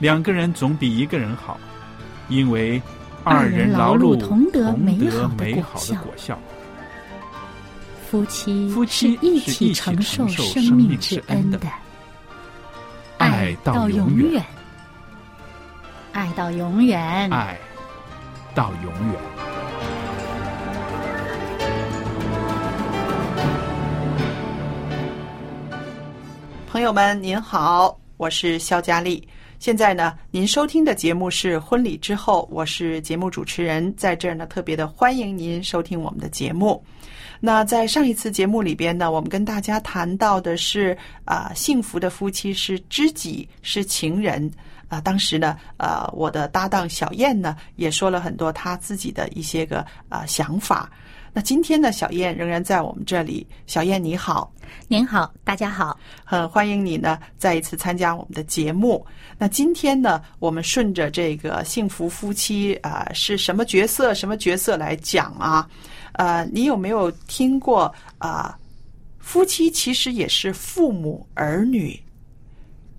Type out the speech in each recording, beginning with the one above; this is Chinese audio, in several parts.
两个人总比一个人好，因为二人人劳碌碌同得美美好的果美好的效。夫妻夫妻是一起承承受受生生命之恩的，爱到永远，爱到永远。爱到永远。朋友们，您好，我是肖佳丽。现在呢，您收听的节目是《婚礼之后》，我是节目主持人，在这儿呢，特别的欢迎您收听我们的节目。那在上一次节目里边呢，我们跟大家谈到的是啊、幸福的夫妻是知己，是情人。啊、当时呢，呃，我的搭档小燕呢，也说了很多她自己的一些个啊、想法。那今天呢，小燕仍然在我们这里。小燕你好，您好，大家好。很欢迎你呢再一次参加我们的节目。那今天呢，我们顺着这个幸福夫妻啊、是什么角色什么角色来讲啊？呃，你有没有听过啊、夫妻其实也是父母儿女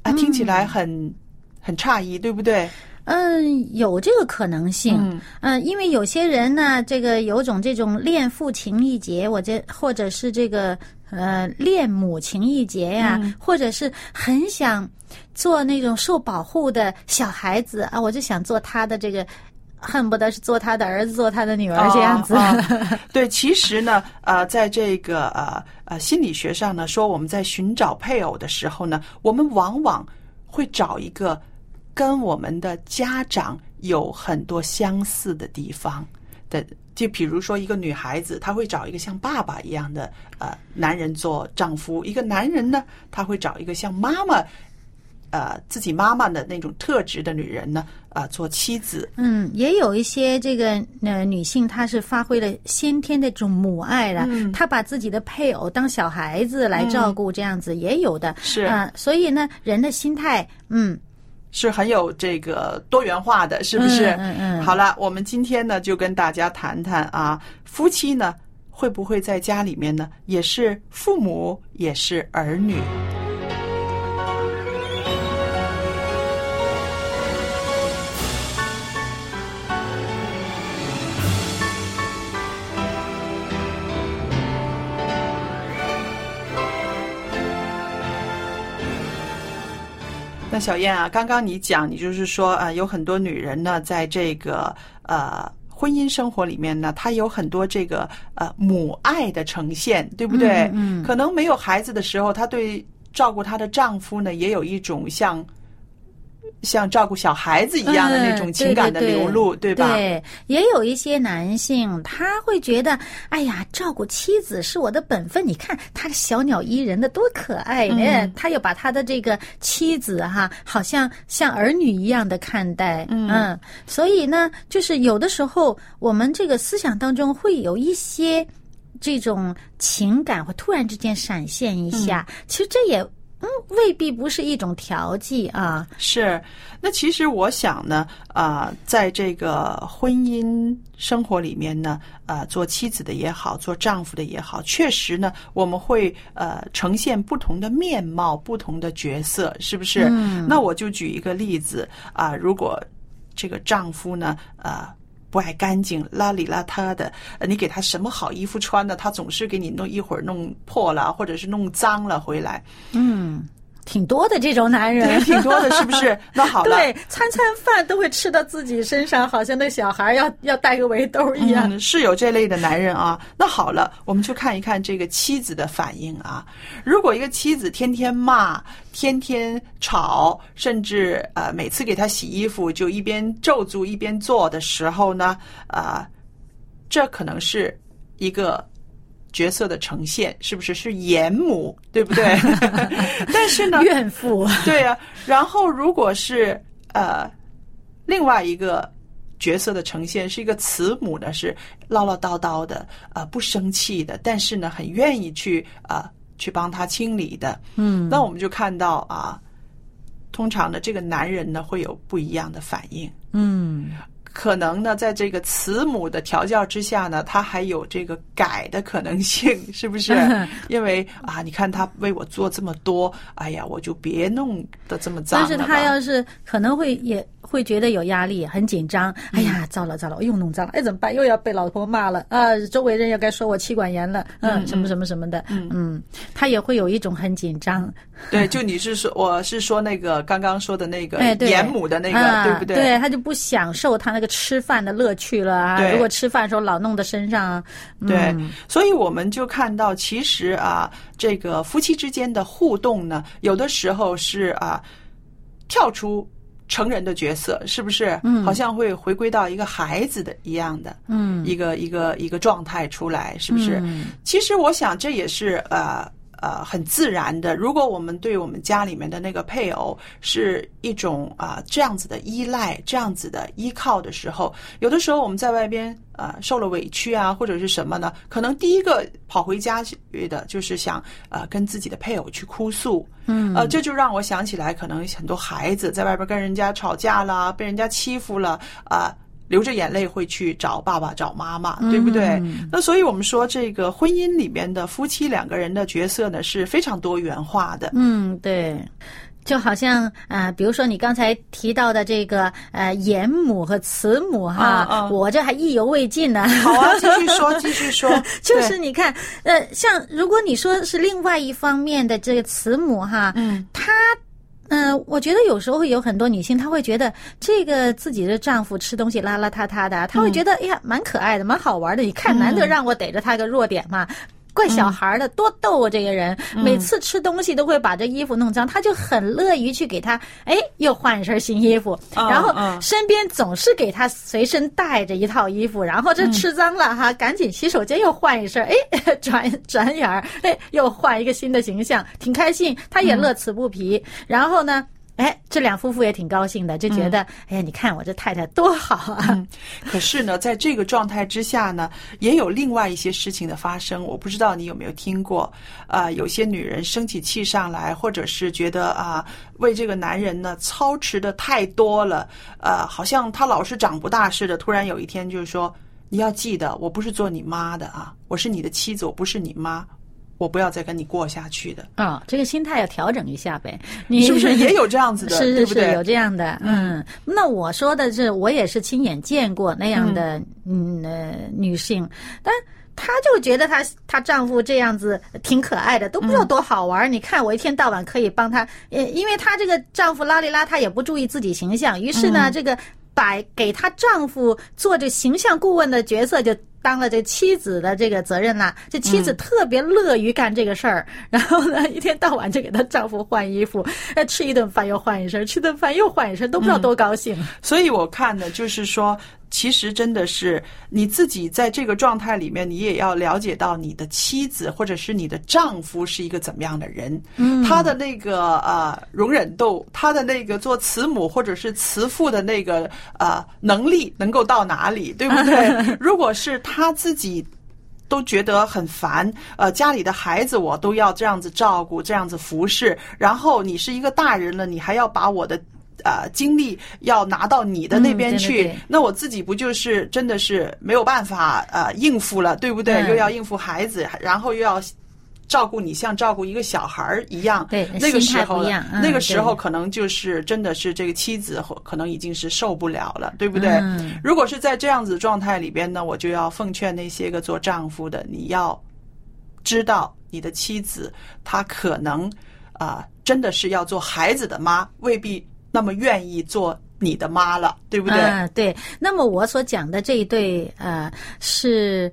啊，听起来很、很诧异，对不对？嗯，有这个可能性。嗯嗯，因为有些人呢，这个有种这种恋父情意结，我这或者是这个呃恋母情意结呀、嗯或者是很想做那种受保护的小孩子啊，我就想做他的这个。恨不得是做他的儿子，做他的女儿这样子。哦哦 对，其实呢，呃，在这个呃呃心理学上呢，说我们在寻找配偶的时候呢，我们往往会找一个跟我们的家长有很多相似的地方的。就比如说，一个女孩子，她会找一个像爸爸一样的呃男人做丈夫；一个男人呢，他会找一个像妈妈，呃自己妈妈的那种特质的女人呢，啊、做妻子。嗯，也有一些这个呃女性，她是发挥了先天的这种母爱了，嗯她把自己的配偶当小孩子来照顾，这样子也有的。是啊、所以呢，人的心态，嗯，是很有这个多元化的，是不是？嗯嗯嗯好了，我们今天呢就跟大家谈谈啊，夫妻呢会不会在家里面呢也是父母，也是儿女？小燕啊，刚刚你讲，你就是说啊、呃有很多女人呢，在这个呃婚姻生活里面呢，她有很多这个呃母爱的呈现，对不对？嗯嗯可能没有孩子的时候，她对照顾她的丈夫呢，也有一种像像照顾小孩子一样的那种嗯情感的流露，对吧？对，也有一些男性他会觉得，哎呀，照顾妻子是我的本分。你看他小鸟依人的多可爱呢，嗯他又把他的这个妻子哈，好像像儿女一样的看待。嗯所以呢，就是有的时候我们这个思想当中会有一些这种情感会突然之间闪现一下，其实这也。嗯，未必不是一种调剂啊。是，那其实我想呢，啊、在这个婚姻生活里面呢，呃，做妻子的也好，做丈夫的也好，确实呢，我们会呃呈现不同的面貌、不同的角色，是不是？嗯那我就举一个例子啊、如果这个丈夫呢，呃。不爱干净，邋里邋遢的。你给他什么好衣服穿的？他总是给你弄一会儿弄破了，或者是弄脏了回来。嗯挺多的这种男人，挺多的，是不是？那好了，对，餐餐饭都会吃到自己身上，好像那小孩要要带个围兜一样。嗯，是有这类的男人啊。那好了，我们去看一看这个妻子的反应啊。如果一个妻子天天骂、天天吵，甚至呃每次给他洗衣服就一边皱住一边做的时候呢，啊、这可能是一个。角色的呈现是不是是严母，对不对？但是呢，怨妇，对呀、然后如果是呃另外一个角色的呈现是一个慈母呢，是唠唠叨叨的，呃不生气的，但是呢很愿意去啊、呃去帮他清理的。嗯，那我们就看到啊，通常呢这个男人呢会有不一样的反应。嗯，可能呢，在这个慈母的调教之下呢，他还有这个改的可能性，是不是？因为啊，你看他为我做这么多，哎呀，我就别弄得这么脏但是。他要是可能会也会觉得有压力，很紧张。哎呀，糟了糟了，我又弄脏了，哎，怎么办？又要被老婆骂了啊！周围人又该说我妻管严了，嗯，什么什么什么的，嗯他也会有一种很紧张，对，就你是说，我是说那个刚刚说的那个严母的那个，啊对不对？对，他就不享受他那个吃饭的乐趣了啊！如果吃饭的时候老弄到身上，嗯对，所以我们就看到，其实啊，这个夫妻之间的互动呢，有的时候是啊，跳出成人的角色，是不是？嗯，好像会回归到一个孩子的一样的，嗯，一个一个一个状态出来，是不是？嗯其实我想这也是呃。呃，很自然的。如果我们对我们家里面的那个配偶是一种啊、这样子的依赖、这样子的依靠的时候，有的时候我们在外边呃受了委屈啊，或者是什么呢？可能第一个跑回家去的就是想呃跟自己的配偶去哭诉，嗯呃，这就让我想起来，可能很多孩子在外边跟人家吵架啦，被人家欺负了啊。流着眼泪会去找爸爸、找妈妈，对不对？嗯那所以我们说，这个婚姻里面的夫妻两个人的角色呢是非常多元化的。嗯，对。就好像啊、呃比如说你刚才提到的这个呃严母和慈母哈，我这还意犹未尽呢。好啊，继续说，继续说。就是你看，呃，像如果你说是另外一方面的这个慈母哈，嗯，她。嗯、我觉得有时候会有很多女性，她会觉得这个自己的丈夫吃东西邋邋遢遢的，她会觉得、哎呀蛮可爱的，蛮好玩的。你看，难得让我逮着他个弱点嘛。怪小孩儿的，多逗啊！这个人每次吃东西都会把这衣服弄脏，他就很乐于去给他，哎，又换一身新衣服，嗯然后嗯身边总是给他随身带着一套衣服，然后这吃脏了哈，赶紧洗手间又换一身，哎，转转眼儿，哎，又换一个新的形象，挺开心，他也乐此不疲。然后呢？哎，这两夫妇也挺高兴的，就觉得，哎呀，你看我这太太多好啊！可是呢，在这个状态之下呢，也有另外一些事情的发生。我不知道你有没有听过，啊、有些女人生起气上来，或者是觉得啊、为这个男人呢操持的太多了，呃，好像他老是长不大似的。突然有一天就是说，你要记得，我不是做你妈的啊，我是你的妻子，我不是你妈，我不要再跟你过下去的。啊、这个心态要调整一下呗。你是不是也有这样子的？是 是是，对对？有这样的，嗯。那我说的是，我也是亲眼见过那样的，嗯呃，女性，但。她就觉得她她丈夫这样子挺可爱的，都不知道多好玩儿。你看我一天到晚可以帮她，呃，因为她这个丈夫邋里邋遢，也不注意自己形象，于是呢，这个把给她丈夫做这形象顾问的角色就当了这妻子的这个责任啦。这妻子特别乐于干这个事儿，然后呢，一天到晚就给她丈夫换衣服，呃，吃一顿饭又换一身，吃顿饭又换一身，都不知道多高兴。所以我看呢，就是说，其实真的是你自己在这个状态里面，你也要了解到你的妻子或者是你的丈夫是一个怎么样的人，嗯，他的那个呃容忍度，他的那个做慈母或者是慈父的那个呃能力能够到哪里，对不对？如果是他自己。都觉得很烦，呃，家里的孩子我都要这样子照顾，这样子服侍，然后你是一个大人了，你还要把我的呃精力要拿到你的那边嗯对去，对对那我自己不就是真的是没有办法呃应付了，对不对？嗯又要应付孩子，然后又要。照顾你像照顾一个小孩儿一样，对那个时候那个时候可能就是真的是这个妻子可能已经是受不了了，对不对？嗯如果是在这样子状态里边呢，我就要奉劝那些个做丈夫的，你要知道你的妻子她可能啊、真的是要做孩子的妈，未必那么愿意做你的妈了，对不对？啊，对。那么我所讲的这一对呃是。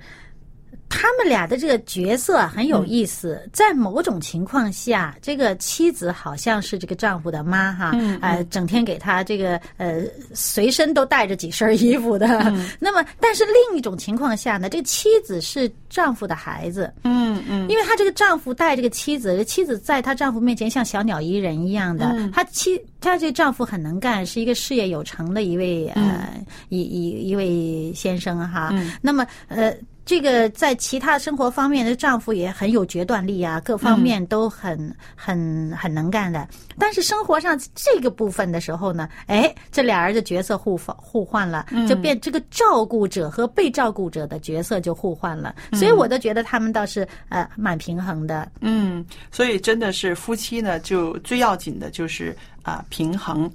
他们俩的这个角色很有意思，在某种情况下，这个妻子好像是这个丈夫的妈哈，嗯呃，整天给他这个呃随身都带着几身衣服的。嗯 那么，但是另一种情况下呢，这个妻子是丈夫的孩子，嗯嗯因为她这个丈夫带这个妻子，妻子在她丈夫面前像小鸟依人一样的。嗯她妻，她这丈夫很能干，是一个事业有成的一位呃一一一位先生哈。嗯那么呃。这个在其他生活方面的丈夫也很有决断力啊，各方面都很、很很能干的。但是生活上这个部分的时候呢，哎，这俩人的角色互换互换了，就变这个照顾者和被照顾者的角色就互换了。所以我都觉得他们倒是呃蛮平衡的。嗯，所以真的是夫妻呢，就最要紧的就是啊、平衡。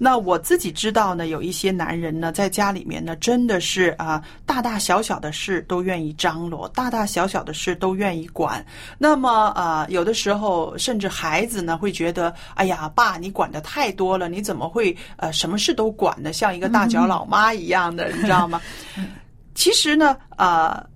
那我自己知道呢，有一些男人呢，在家里面呢，真的是啊，大大小小的事都愿意张罗，大大小小的事都愿意管。那么啊，有的时候甚至孩子呢会觉得，哎呀，爸，你管的太多了，你怎么会呃什么事都管的，像一个大脚老妈一样的，你知道吗？其实呢，啊、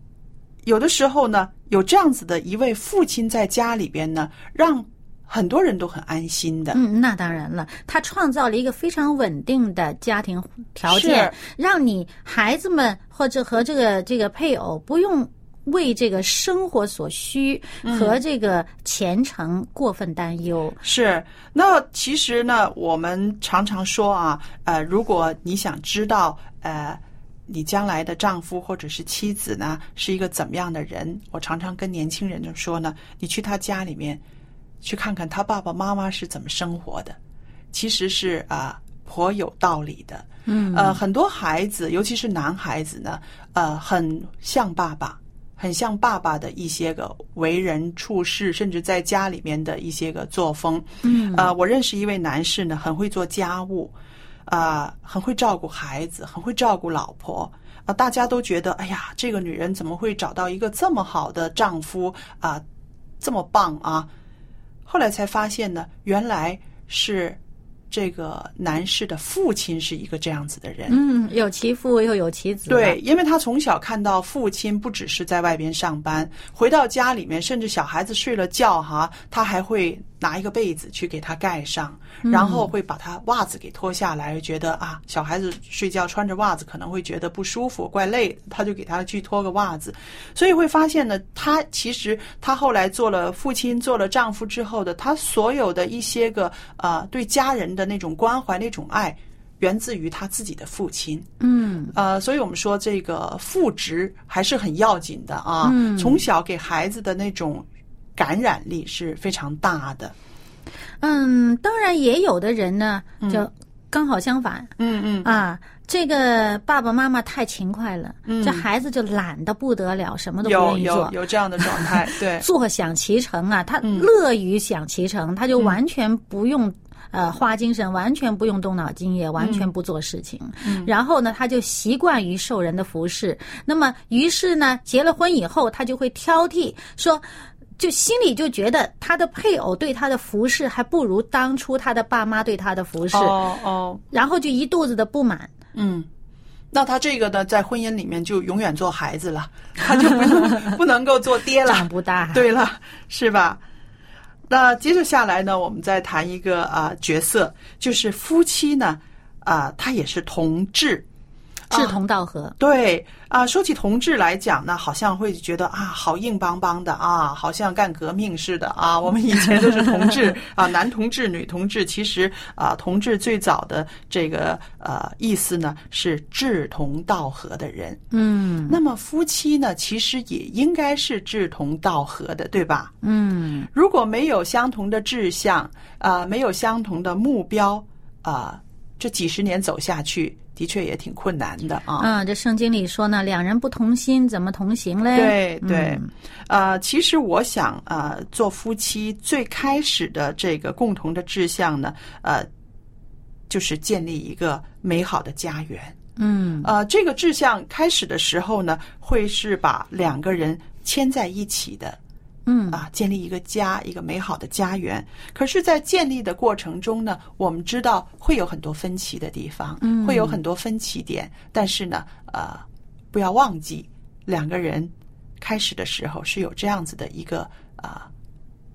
有的时候呢，有这样子的一位父亲在家里边呢，让很多人都很安心的。嗯，那当然了，他创造了一个非常稳定的家庭条件，让你孩子们或者和这个这个配偶不用为这个生活所需和这个前程过分担忧。是，那其实呢，我们常常说啊，呃，如果你想知道，呃，你将来的丈夫或者是妻子呢是一个怎么样的人，我常常跟年轻人就说呢，你去他家里面去看看他爸爸妈妈是怎么生活的，其实是啊、颇有道理的。嗯，呃，很多孩子，尤其是男孩子呢，呃，很像爸爸，很像爸爸的一些个为人处事，甚至在家里面的一些个作风。嗯，呃，我认识一位男士呢，很会做家务，啊、很会照顾孩子，很会照顾老婆。啊、大家都觉得，哎呀，这个女人怎么会找到一个这么好的丈夫啊、这么棒啊！后来才发现呢，原来是这个男士的父亲是一个这样子的人。嗯，有其父又有其子。对，，因为他从小看到父亲不只是在外边上班，回到家里面，甚至小孩子睡了觉哈，他还会拿一个被子去给他盖上，然后会把他袜子给脱下来，觉得啊，小孩子睡觉穿着袜子可能会觉得不舒服，怪累，他就给他去脱个袜子。所以会发现呢，他其实他后来做了父亲，做了丈夫之后的，他所有的一些个呃对家人的那种关怀、那种爱，源自于他自己的父亲。嗯呃，所以我们说这个父职还是很要紧的啊。嗯从小给孩子的那种感染力是非常大的。嗯，当然也有的人呢，就刚好相反。嗯嗯啊，这个爸爸妈妈太勤快了，嗯这孩子就懒得不得了，什么都不有愿意做有。有这样的状态，对，坐享其成啊，他嗯乐于享其成，他就完全不用。呃，花精神完全不用动脑筋，也完全不做事情。嗯然后呢，他就习惯于受人的服侍。那么，于是呢，结了婚以后，他就会挑剔，说，就心里就觉得他的配偶对他的服侍还不如当初他的爸妈对他的服侍，哦哦，然后就一肚子的不满。嗯。那他这个呢，在婚姻里面就永远做孩子了，他就不能 不能够做爹了长。不大。对了，是吧？那接着下来呢，我们再谈一个啊、角色，就是夫妻呢啊、他也是同志。志同道合。对啊，说起同志来讲呢，好像会觉得啊，好硬邦邦的啊，好像干革命似的啊。我们以前都是同志啊，男同志、女同志。其实啊，同志最早的这个呃意思呢是志同道合的人。嗯那么夫妻呢，其实也应该是志同道合的，对吧？嗯如果没有相同的志向，啊，没有相同的目标，啊、这几十年走下去，的确也挺困难的啊。嗯，这圣经里说呢，两人不同心，怎么同行嘞？对对嗯，呃，其实我想，呃，做夫妻最开始的这个共同的志向呢，呃，就是建立一个美好的家园。嗯呃，这个志向开始的时候呢，会是把两个人牵在一起的嗯啊，建立一个家，一个美好的家园。可是，在建立的过程中呢，我们知道会有很多分歧的地方，嗯会有很多分歧点。但是呢，呃，不要忘记，两个人开始的时候是有这样子的一个啊、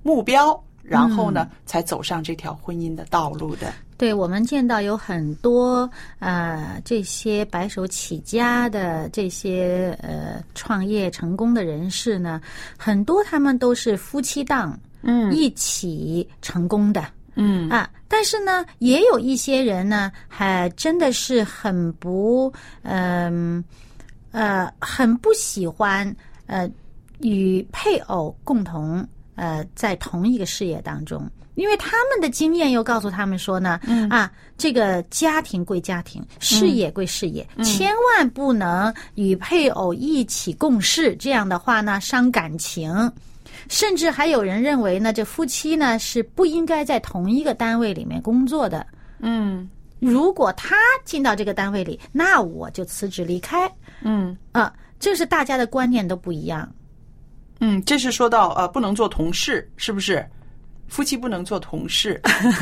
目标，然后呢，才走上这条婚姻的道路的。对，我们见到有很多呃这些白手起家的这些呃创业成功的人士呢，很多他们都是夫妻档嗯一起成功的。嗯啊，但是呢，也有一些人呢，还真的是很不，嗯呃很不喜欢呃与配偶共同呃在同一个事业当中。因为他们的经验又告诉他们说呢，嗯啊，这个家庭归家庭，事业归事业，嗯千万不能与配偶一起共事，这样的话呢，伤感情。甚至还有人认为呢，这夫妻呢是不应该在同一个单位里面工作的。嗯如果他进到这个单位里，那我就辞职离开。嗯啊，这是大家的观念都不一样。嗯，这是说到呃，不能做同事，是不是？夫妻不能做同事。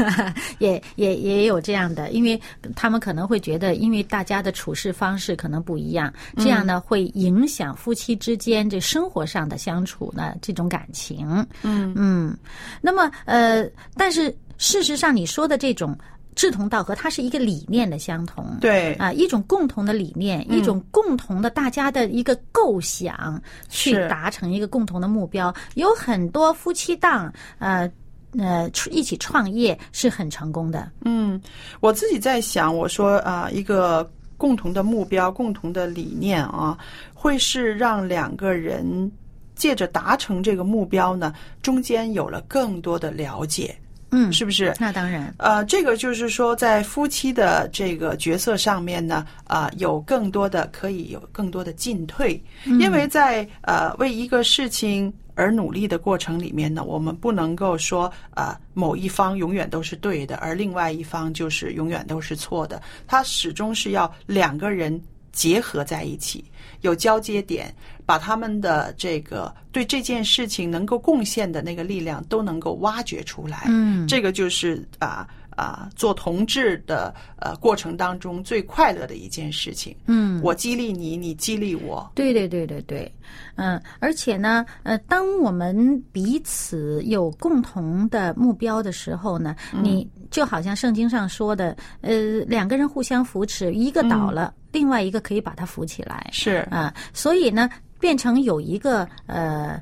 也也也有这样的，因为他们可能会觉得，因为大家的处事方式可能不一样，这样呢会影响夫妻之间这生活上的相处呢这种感情。嗯嗯，那么呃，但是事实上你说的这种志同道合，它是一个理念的相同。对，啊，一种共同的理念，一种共同的大家的一个构想，去达成一个共同的目标。有很多夫妻档，呃呃，一起创业是很成功的。嗯，我自己在想，我说啊、一个共同的目标、共同的理念啊，会是让两个人借着达成这个目标呢，中间有了更多的了解，嗯，是不是？那当然，呃，这个就是说，在夫妻的这个角色上面呢，啊、有更多的可以有更多的进退，因为在呃为一个事情而努力的过程里面呢，我们不能够说啊、某一方永远都是对的，而另外一方就是永远都是错的，它始终是要两个人结合在一起，有交接点，把他们的这个对这件事情能够贡献的那个力量都能够挖掘出来。嗯这个就是啊啊、做同志的呃过程当中最快乐的一件事情。嗯，我激励你，你激励我。对对对对对，嗯，而且呢，呃，当我们彼此有共同的目标的时候呢，你就好像圣经上说的，呃，两个人互相扶持，一个倒了，另外一个可以把他扶起来。是，啊，所以呢，变成有一个呃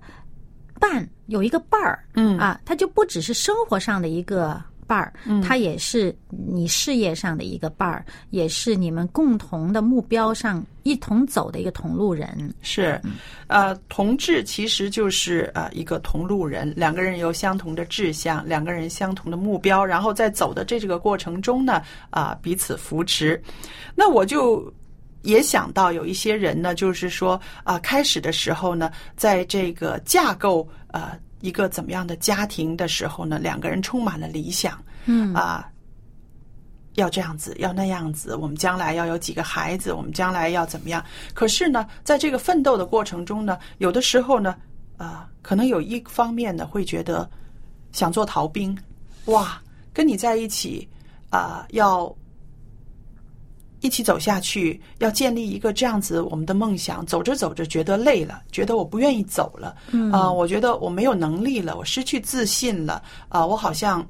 伴，有一个伴儿，嗯啊，他就不只是生活上的一个伴儿，嗯，他也是你事业上的一个伴儿，也是你们共同的目标上一同走的一个同路人。是，呃，同志其实就是呃一个同路人，两个人有相同的志向，两个人相同的目标，然后在走的这这个过程中呢，啊、彼此扶持。那我就也想到有一些人呢，就是说啊、开始的时候呢，在这个架构呃一个怎么样的家庭的时候呢，两个人充满了理想，嗯。啊、要这样子，要那样子，我们将来要有几个孩子，我们将来要怎么样？可是呢，在这个奋斗的过程中呢，有的时候呢，啊、可能有一方面呢会觉得想做逃兵，哇，跟你在一起啊、要一起走下去，要建立一个这样子我们的梦想。走着走着觉得累了，觉得我不愿意走了，嗯啊、我觉得我没有能力了，我失去自信了，啊、我好像。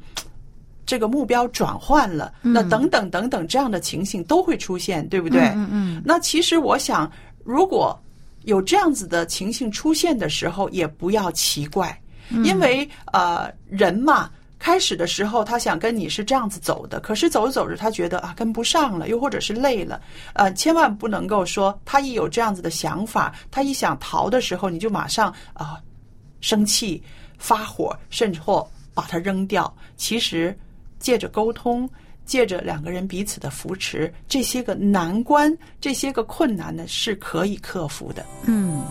这个目标转换了，那等等等等这样的情形都会出现，对不对？嗯嗯那其实我想，如果有这样子的情形出现的时候，也不要奇怪，因为呃，人嘛。开始的时候，他想跟你是这样子走的，可是走着走着，他觉得啊跟不上了，又或者是累了，呃，千万不能够说他一有这样子的想法，他一想逃的时候，你就马上啊、生气、发火，甚至或把它扔掉。其实，借着沟通，借着两个人彼此的扶持，这些个难关、这些个困难呢，是可以克服的。嗯。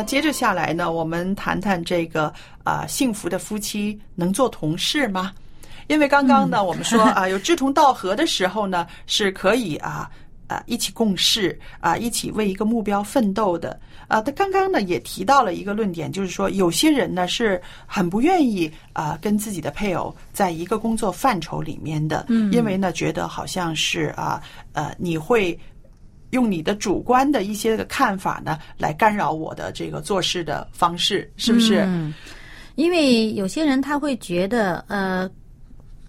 那接着下来呢，我们谈谈这个啊、幸福的夫妻能做同事吗？因为刚刚呢，我们说啊，有志同道合的时候呢，是可以啊啊一起共事啊，一起为一个目标奋斗的啊。他刚刚呢也提到了一个论点，就是说有些人呢是很不愿意啊跟自己的配偶在一个工作范畴里面的，嗯，因为呢觉得好像是啊呃你会。用你的主观的一些个看法呢，来干扰我的这个做事的方式，是不是？嗯，因为有些人他会觉得，呃，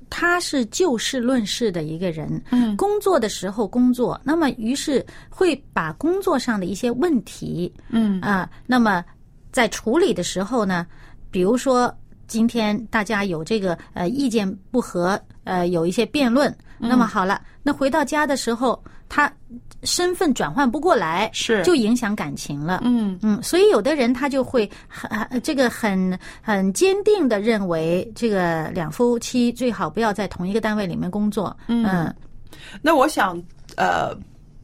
他是就事论事的一个人，嗯。工作的时候工作，那么于是会把工作上的一些问题，嗯。啊、那么在处理的时候呢，比如说今天大家有这个呃意见不合，呃有一些辩论，那么好了，那回到家的时候，他身份转换不过来，是就影响感情了。嗯嗯，所以有的人他就会很很这个很很坚定的认为，这个两夫妻最好不要在同一个单位里面工作。嗯那我想，呃，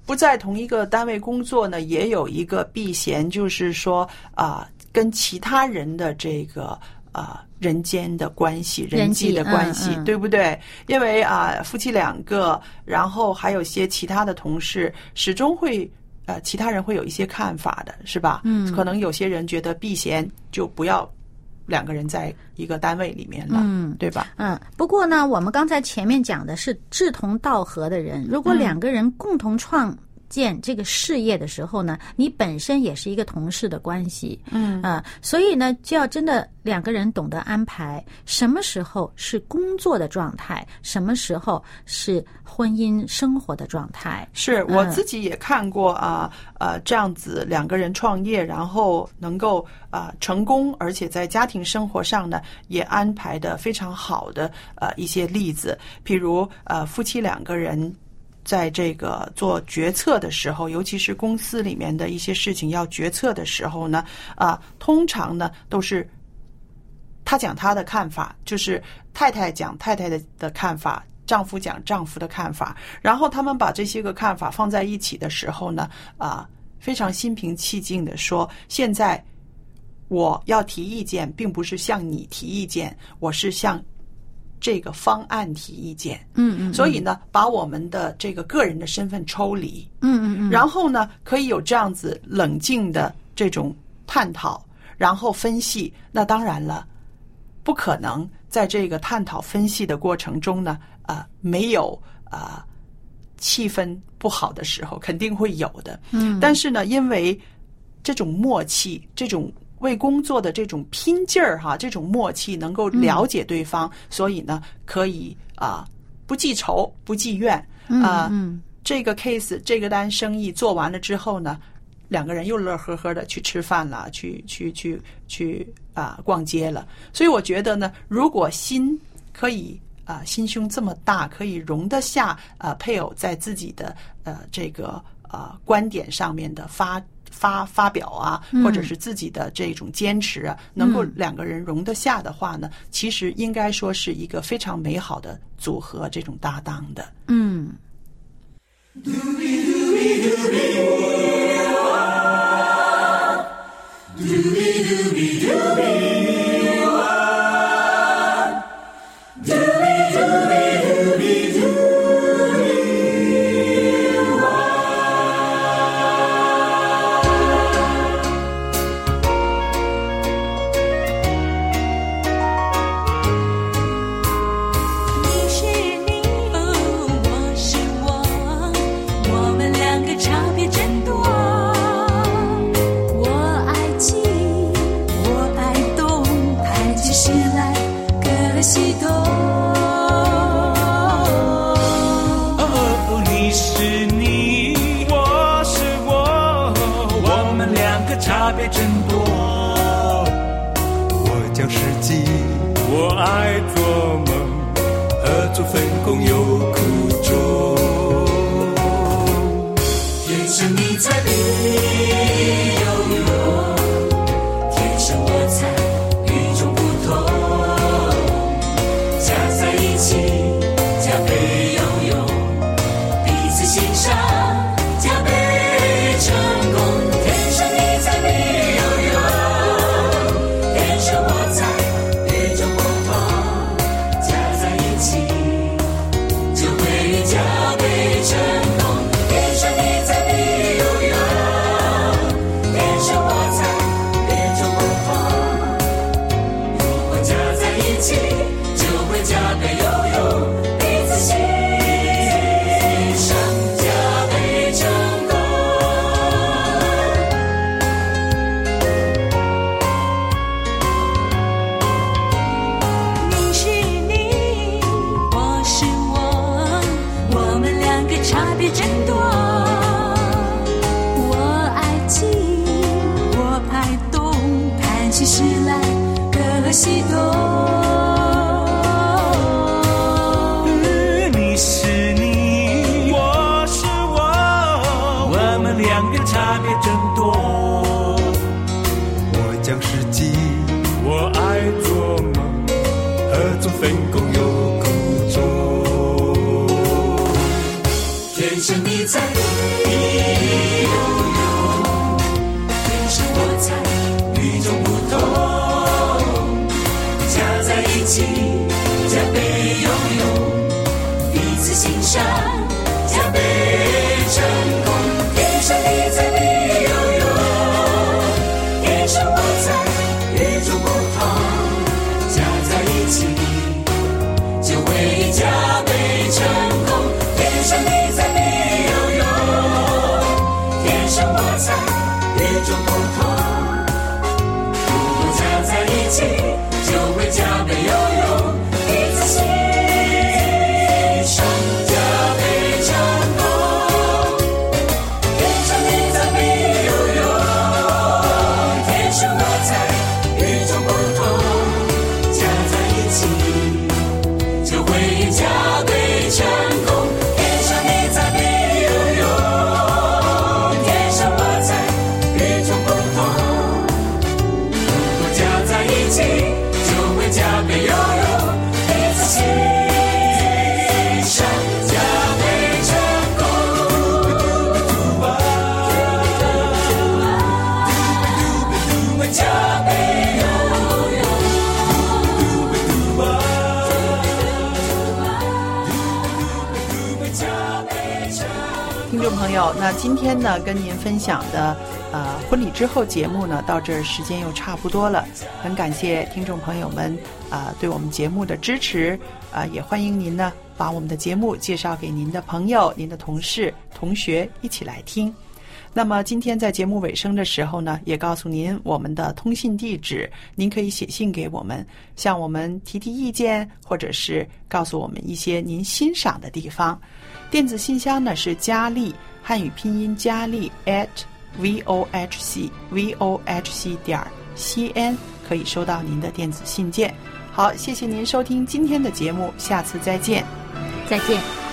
不在同一个单位工作呢，也有一个避嫌，就是说啊、跟其他人的这个啊、人间的关系、人人际际的关系，嗯嗯对不对？因为啊、夫妻两个，然后还有些其他的同事，始终会。呃，其他人会有一些看法的，是吧？嗯可能有些人觉得避嫌就不要两个人在一个单位里面了，嗯对吧？嗯。不过呢，我们刚才前面讲的是志同道合的人，如果嗯两个人共同创建这个事业的时候呢，你本身也是一个同事的关系。嗯啊、所以呢，就要真的两个人懂得安排，什么时候是工作的状态，什么时候是婚姻生活的状态。是我嗯自己也看过啊，呃，这样子两个人创业，然后能够啊、成功，而且在家庭生活上呢也安排的非常好的呃一些例子，譬如呃夫妻两个人。在这个做决策的时候，尤其是公司里面的一些事情要决策的时候呢，啊、通常呢都是他讲他的看法，就是太太讲太太的的看法，丈夫讲丈夫的看法，然后他们把这些个看法放在一起的时候呢，啊，非常心平气静的说，现在我要提意见，并不是向你提意见，我是向这个方案提意见。嗯嗯所以呢，把我们的这个个人的身份抽离，嗯嗯嗯，然后呢，可以有这样子冷静的这种探讨，然后分析。那当然了，不可能在这个探讨分析的过程中呢，啊、没有啊、气氛不好的时候，肯定会有的。嗯，但是呢，因为这种默契，这种为工作的这种拼劲儿哈，这种默契能够了解对方，所以呢，可以啊、不记仇不记怨啊、嗯这个 case 这个单生意做完了之后呢，两个人又乐呵呵的去吃饭了，去去去去啊、逛街了。所以我觉得呢，如果心可以啊、心胸这么大，可以容得下啊、配偶在自己的呃这个呃观点上面的发。发发表啊，或者是自己的这种坚持啊，能够两个人容得下的话呢，其实应该说是一个非常美好的组合，这种搭档的。嗯。是我在。两边差别真多。我讲实际我爱做梦，合作分工有苦衷。天生你才听众朋友，那今天呢，跟您分享的呃婚礼之后节目呢，到这儿时间又差不多了。很感谢听众朋友们啊、对我们节目的支持啊、也欢迎您呢把我们的节目介绍给您的朋友、您的同事、同学一起来听。那么今天在节目尾声的时候呢，也告诉您我们的通信地址，您可以写信给我们，向我们提提意见，或者是告诉我们一些您欣赏的地方。电子信箱呢是佳丽汉语拼音佳丽 at v o h c v o h c 点 c n，可以收到您的电子信件。好，谢谢您收听今天的节目，下次再见。再见。